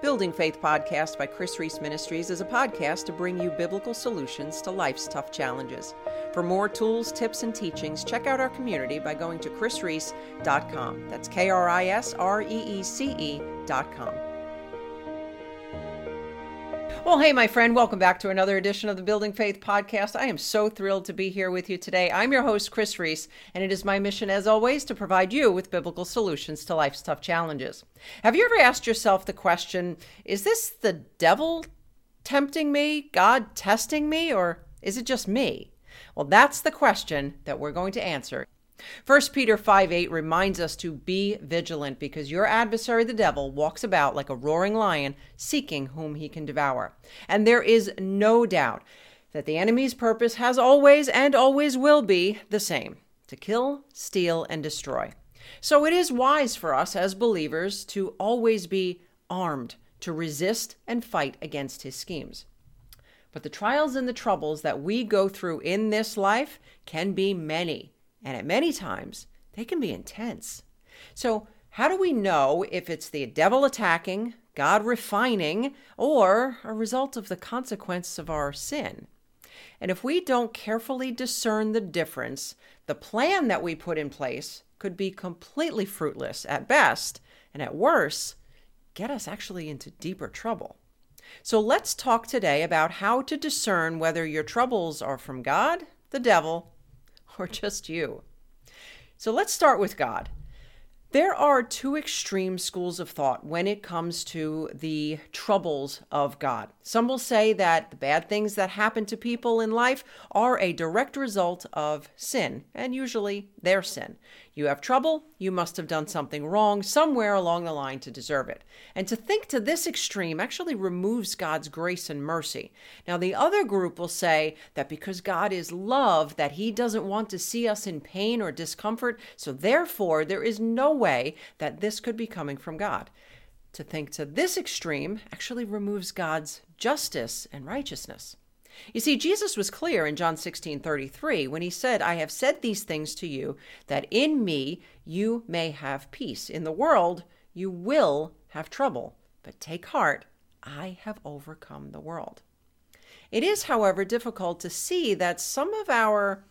Building Faith podcast by Kris Reece Ministries is a podcast to bring you biblical solutions to life's tough challenges. For more tools, tips, and teachings, check out our community by going to krisreece.com. That's K R I S R E E C E.com. Well, hey, my friend, welcome back to another edition of the Building Faith podcast. I am so thrilled to be here with you today. I'm your host, Kris Reece, and it is my mission, as always, to provide you with biblical solutions to life's tough challenges. Have you ever asked yourself the question is this the devil tempting me, God testing me, or is it just me? Well, that's the question that we're going to answer 1 Peter 5 8 reminds us to be vigilant because your adversary, the devil, walks about like a roaring lion, seeking whom he can devour. And there is no doubt that the enemy's purpose has always and always will be the same to kill, steal, and destroy. So it is wise for us as believers to always be armed to resist and fight against his schemes. But the trials and the troubles that we go through in this life can be many and at many times they can be intense. So, how do we know if it's the devil attacking, God refining, or a result of the consequence of our sin? And if we don't carefully discern the difference, the plan that we put in place could be completely fruitless at best, and at worst, get us actually into deeper trouble. So let's talk today about how to discern whether your troubles are from God, the devil, or just you. So let's start with God. There are two extreme schools of thought when it comes to the troubles of God. Some will say that the bad things that happen to people in life are a direct result of sin, and usually their sin. You have trouble, you must have done something wrong somewhere along the line to deserve it. And to think to this extreme actually removes God's grace and mercy. Now, the other group will say that because God is love, that he doesn't want to see us in pain or discomfort, so therefore there is no way that this could be coming from God. To think to this extreme actually removes God's justice and righteousness. You see, Jesus was clear in John 16 33 when he said, I have said these things to you, that in me you may have peace. In the world you will have trouble, but take heart, I have overcome the world. It is, however, difficult to see that some of our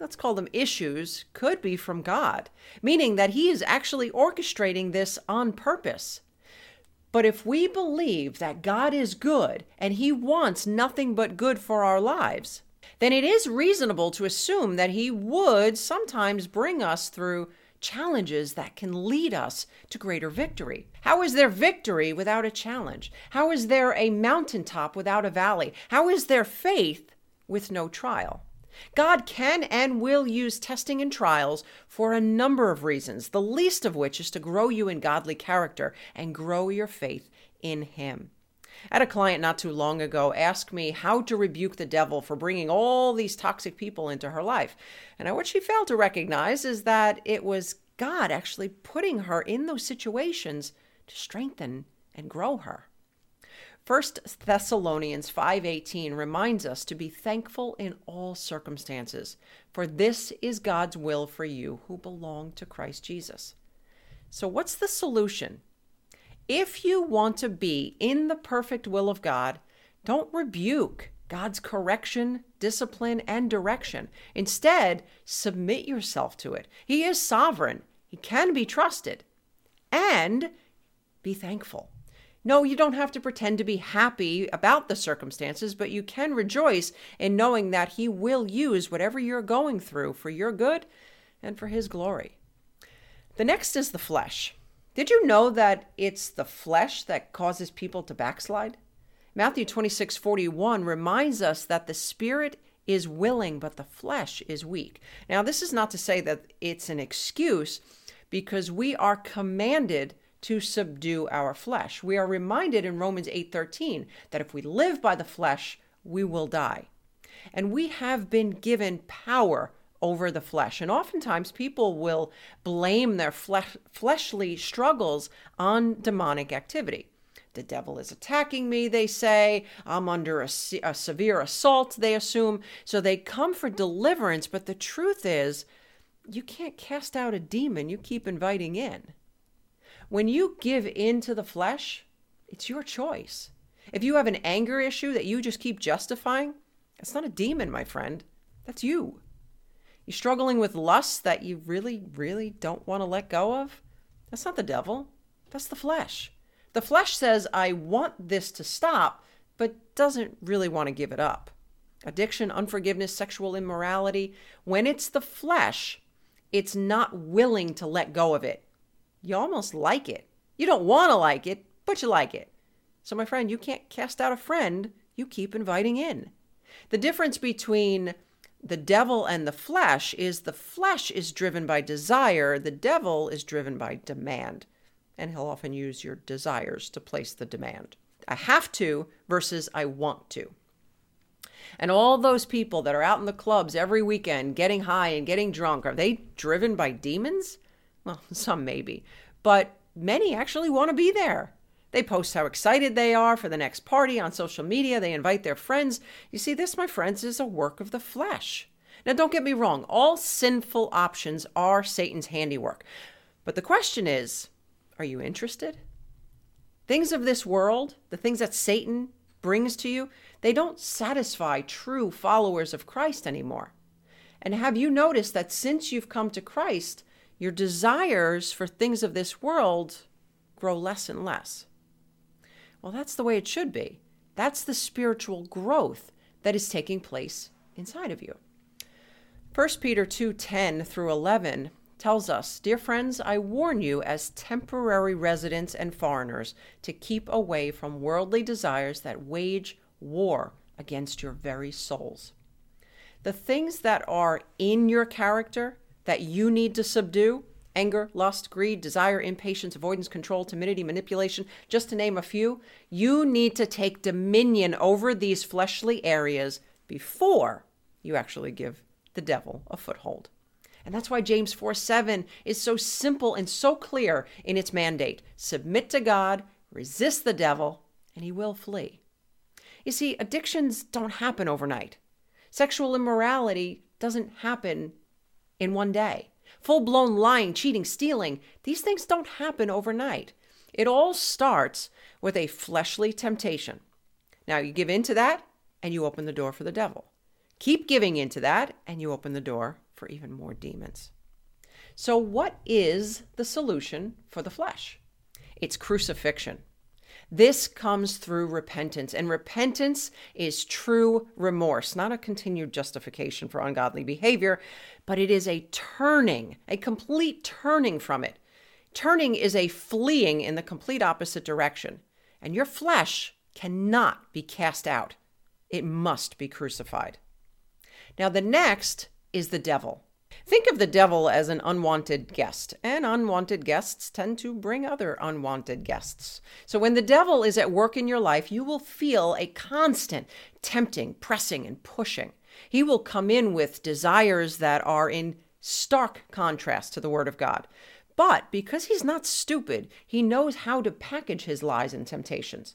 let's call them issues, could be from God, meaning that He is actually orchestrating this on purpose. But if we believe that God is good and He wants nothing but good for our lives, then it is reasonable to assume that He would sometimes bring us through challenges that can lead us to greater victory. How is there victory without a challenge? How is there a mountaintop without a valley? How is there faith with no trial? God can and will use testing and trials for a number of reasons, the least of which is to grow you in godly character and grow your faith in Him. I had a client not too long ago ask me how to rebuke the devil for bringing all these toxic people into her life. And what she failed to recognize is that it was God actually putting her in those situations to strengthen and grow her. 1 Thessalonians 5:18 reminds us to be thankful in all circumstances, for this is God's will for you who belong to Christ Jesus. So what's the solution? If you want to be in the perfect will of God, don't rebuke God's correction, discipline, and direction. Instead, submit yourself to it. He is sovereign, He can be trusted, and be thankful. No, you don't have to pretend to be happy about the circumstances, but you can rejoice in knowing that He will use whatever you're going through for your good and for His glory. The next is the flesh. Did you know that it's the flesh that causes people to backslide? Matthew 26 41 reminds us that the spirit is willing, but the flesh is weak. Now, this is not to say that it's an excuse because we are commanded to subdue our flesh. We are reminded in Romans 8:13 that if we live by the flesh, we will die. And we have been given power over the flesh. And oftentimes people will blame their flesh, fleshly struggles on demonic activity. The devil is attacking me, they say. I'm under a, a severe assault, they assume. So they come for deliverance, but the truth is, you can't cast out a demon you keep inviting in. When you give in to the flesh, It's your choice. If you have an anger issue that you just keep justifying, that's not a demon, my friend. That's you. You're struggling with lust that you really, really don't want to let go of? That's not the devil. That's the flesh. The flesh says, I want this to stop, but doesn't really want to give it up. Addiction, unforgiveness, sexual immorality, when it's the flesh, it's not willing to let go of it. You almost like it. You don't want to like it, but you like it. So, my friend, you can't cast out a friend, you keep inviting in. The difference between the devil and the flesh is the flesh is driven by desire, the devil is driven by demand. And he'll often use your desires to place the demand. I have to versus I want to. And all those people that are out in the clubs every weekend getting high and getting drunk, are they driven by demons? Well, some maybe, but many actually want to be there. They post how excited they are for the next party on social media. They invite their friends. You see, this, my friends, is a work of the flesh. Now, don't get me wrong, all sinful options are Satan's handiwork. But the question is are you interested? Things of this world, the things that Satan brings to you, they don't satisfy true followers of Christ anymore. And have you noticed that since you've come to Christ, your desires for things of this world grow less and less? Well, that's the way it should be. That's the spiritual growth that is taking place inside of you. 1 Peter 2:10 through 11 tells us, "Dear friends, I warn you as temporary residents and foreigners to keep away from worldly desires that wage war against your very souls." The things that are in your character that you need to subdue, anger, lust, greed, desire, impatience, avoidance, control, timidity, manipulation, just to name a few, you need to take dominion over these fleshly areas before you actually give the devil a foothold. And that's why James 4 7 is so simple and so clear in its mandate submit to God, resist the devil, and he will flee. You see, addictions don't happen overnight. Sexual immorality doesn't happen in one day. Full blown lying, cheating, stealing, these things don't happen overnight. It all starts with a fleshly temptation. Now, you give in to that, and you open the door for the devil. Keep giving in to that, and you open the door for even more demons. So, what is the solution for the flesh? It's crucifixion. This comes through repentance, and repentance is true remorse, not a continued justification for ungodly behavior, but it is a turning, a complete turning from it. Turning is a fleeing in the complete opposite direction, and your flesh cannot be cast out. It must be crucified. Now, the next is the devil. Think of the devil as an unwanted guest, and unwanted guests tend to bring other unwanted guests. So when the devil is at work in your life, you will feel a constant tempting, pressing, and pushing. He will come in with desires that are in stark contrast to the Word of God. But because he's not stupid, he knows how to package his lies and temptations.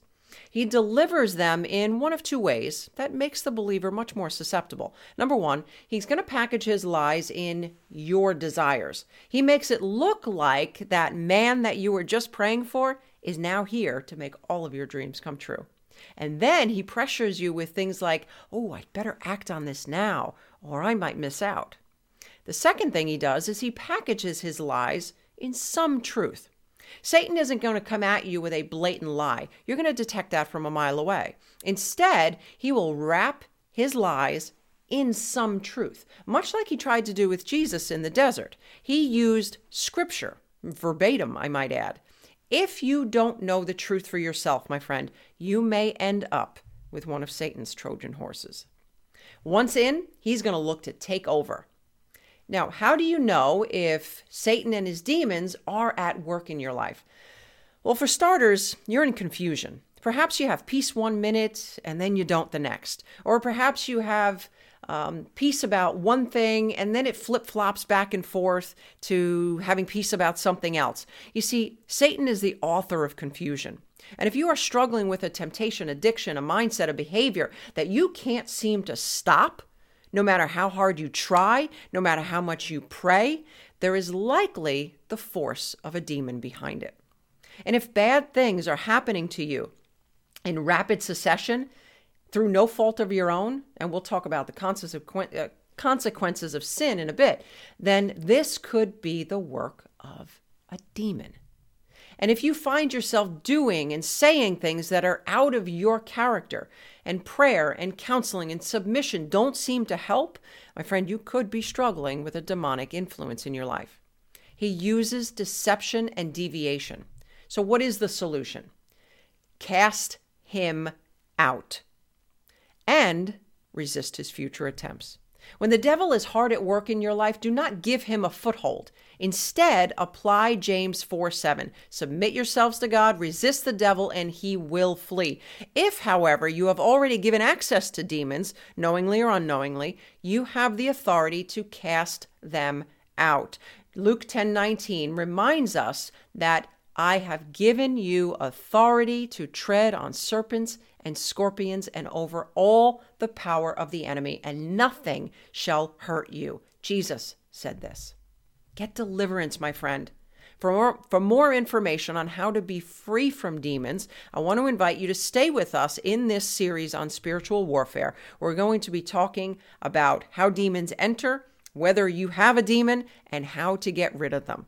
He delivers them in one of two ways that makes the believer much more susceptible. Number one, he's going to package his lies in your desires. He makes it look like that man that you were just praying for is now here to make all of your dreams come true. And then he pressures you with things like, oh, I'd better act on this now, or I might miss out. The second thing he does is he packages his lies in some truth. Satan isn't going to come at you with a blatant lie. You're going to detect that from a mile away. Instead, he will wrap his lies in some truth, much like he tried to do with Jesus in the desert. He used scripture, verbatim, I might add. If you don't know the truth for yourself, my friend, you may end up with one of Satan's Trojan horses. Once in, he's going to look to take over. Now, how do you know if Satan and his demons are at work in your life? Well, for starters, you're in confusion. Perhaps you have peace one minute and then you don't the next. Or perhaps you have um, peace about one thing and then it flip flops back and forth to having peace about something else. You see, Satan is the author of confusion. And if you are struggling with a temptation, addiction, a mindset, a behavior that you can't seem to stop, no matter how hard you try, no matter how much you pray, there is likely the force of a demon behind it. And if bad things are happening to you in rapid succession through no fault of your own, and we'll talk about the uh, consequences of sin in a bit, then this could be the work of a demon. And if you find yourself doing and saying things that are out of your character, and prayer and counseling and submission don't seem to help, my friend, you could be struggling with a demonic influence in your life. He uses deception and deviation. So, what is the solution? Cast him out and resist his future attempts. When the devil is hard at work in your life, do not give him a foothold. Instead, apply James 4 7. Submit yourselves to God, resist the devil, and he will flee. If, however, you have already given access to demons, knowingly or unknowingly, you have the authority to cast them out. Luke 10 19 reminds us that I have given you authority to tread on serpents and scorpions and over all the power of the enemy, and nothing shall hurt you. Jesus said this. Get deliverance, my friend. For more, for more information on how to be free from demons, I want to invite you to stay with us in this series on spiritual warfare. We're going to be talking about how demons enter, whether you have a demon, and how to get rid of them.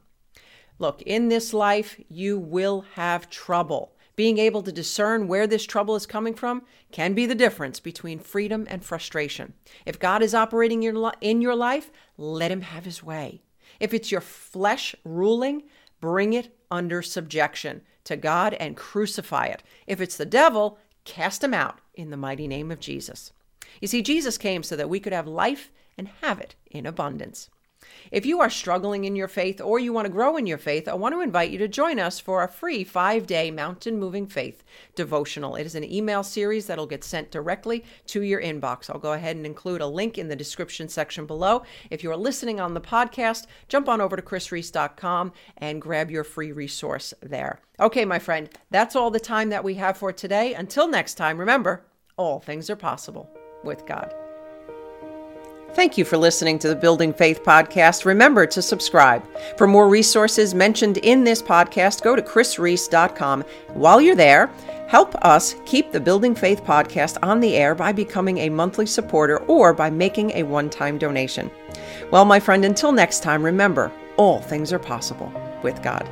Look, in this life, you will have trouble. Being able to discern where this trouble is coming from can be the difference between freedom and frustration. If God is operating in your life, let Him have His way. If it's your flesh ruling, bring it under subjection to God and crucify it. If it's the devil, cast him out in the mighty name of Jesus. You see, Jesus came so that we could have life and have it in abundance. If you are struggling in your faith or you want to grow in your faith, I want to invite you to join us for a free five day mountain moving faith devotional. It is an email series that'll get sent directly to your inbox. I'll go ahead and include a link in the description section below. If you are listening on the podcast, jump on over to krisreece.com and grab your free resource there. Okay, my friend, that's all the time that we have for today. Until next time, remember, all things are possible with God. Thank you for listening to the Building Faith podcast. Remember to subscribe. For more resources mentioned in this podcast, go to krisreece.com. While you're there, help us keep the Building Faith podcast on the air by becoming a monthly supporter or by making a one time donation. Well, my friend, until next time, remember all things are possible with God.